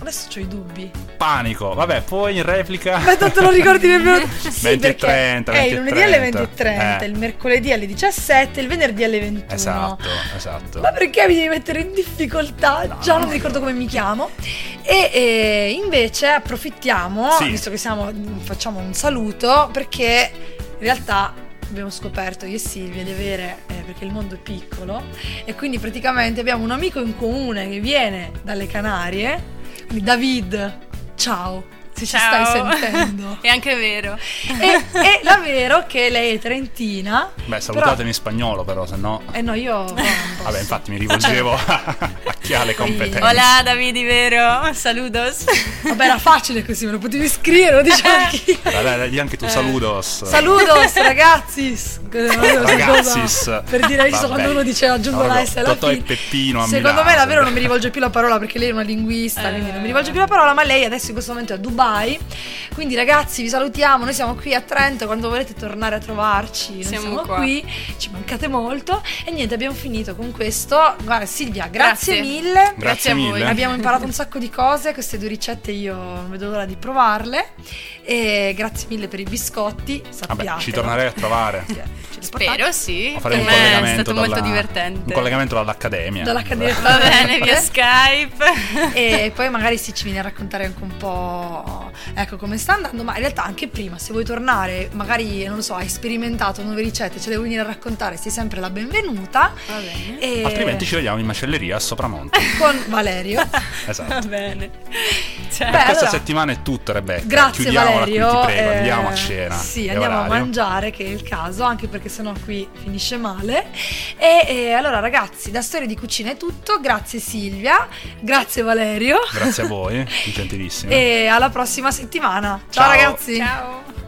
Adesso ho i dubbi. Panico. Vabbè, poi in replica. Ma tanto non ricordi nemmeno. Sì, 20 e perché 30, È il 20 e lunedì alle 30. 20.30, Eh. il mercoledì alle 17, il venerdì alle 21. Esatto, esatto. Ma perché mi devi mettere in difficoltà? Già non mi ricordo come mi chiamo. E, e invece approfittiamo, Sì. visto che siamo, facciamo un saluto, perché in realtà abbiamo scoperto io e Silvia di avere, eh, perché il mondo è piccolo, e quindi praticamente abbiamo un amico in comune che viene dalle Canarie, David, ciao. Se ci Ciao. stai sentendo. È anche vero. e, e la vero che lei è trentina. Beh, salutatemi in spagnolo però, se no... Eh no, io... posso. Vabbè, infatti mi rivolgevo a chi ha le competenze. Hola Davide, vero? Saludos. Vabbè, era facile così, me lo potevi scrivere, lo dicevo anch'io. Dai, dai, anche tu Eh. saludos. Saludos, ragazzis. Ragazzis. Per dire visto Vabbè. quando uno dice aggiungo No, la S alla Totò e fine. Peppino a Secondo Milano, me davvero non mi rivolge più la parola perché lei è una linguista, quindi non mi rivolge più la parola, ma lei adesso in questo momento è a Dubai. Quindi ragazzi, vi salutiamo, noi siamo qui a Trento, quando volete tornare a trovarci, noi siamo, Siamo qua. qui, ci mancate molto e niente, abbiamo finito con questo. Guarda Silvia, grazie, Grazie. mille. Grazie Grazie a voi. mille. Abbiamo imparato un sacco di cose, queste due ricette io non vedo l'ora di provarle. E grazie mille per i biscotti. Sappiate. Vabbè, ci tornerei a trovare. Portate. Spero, sì. O farei Per un me è collegamento stato molto dalla- divertente. Un collegamento dall'accademia. Dall'Accademia. Va bene, via Skype. E poi magari sì, ci viene a raccontare anche un po' ecco come sta andando, ma in realtà anche prima, se vuoi tornare, magari non lo so, hai sperimentato nuove ricette, ce le vuoi venire a raccontare, sei sempre la benvenuta. Va bene. E Altrimenti ci vediamo in macelleria a Sopramonte. con Valerio. Va esatto. bene. Ciao. Beh, Questa allora- settimana è tutto, Rebecca. Grazie Chiudiamola Valerio. qui, ti prego. eh, Andiamo a cena. Sì, andiamo a orario. mangiare, che è il caso, anche perché sennò qui finisce male. E, e allora ragazzi, da Storia di Cucina è tutto. Grazie Silvia, grazie Valerio. Grazie a voi, gentilissimi. E alla prossima settimana. Ciao, Ciao. ragazzi. Ciao.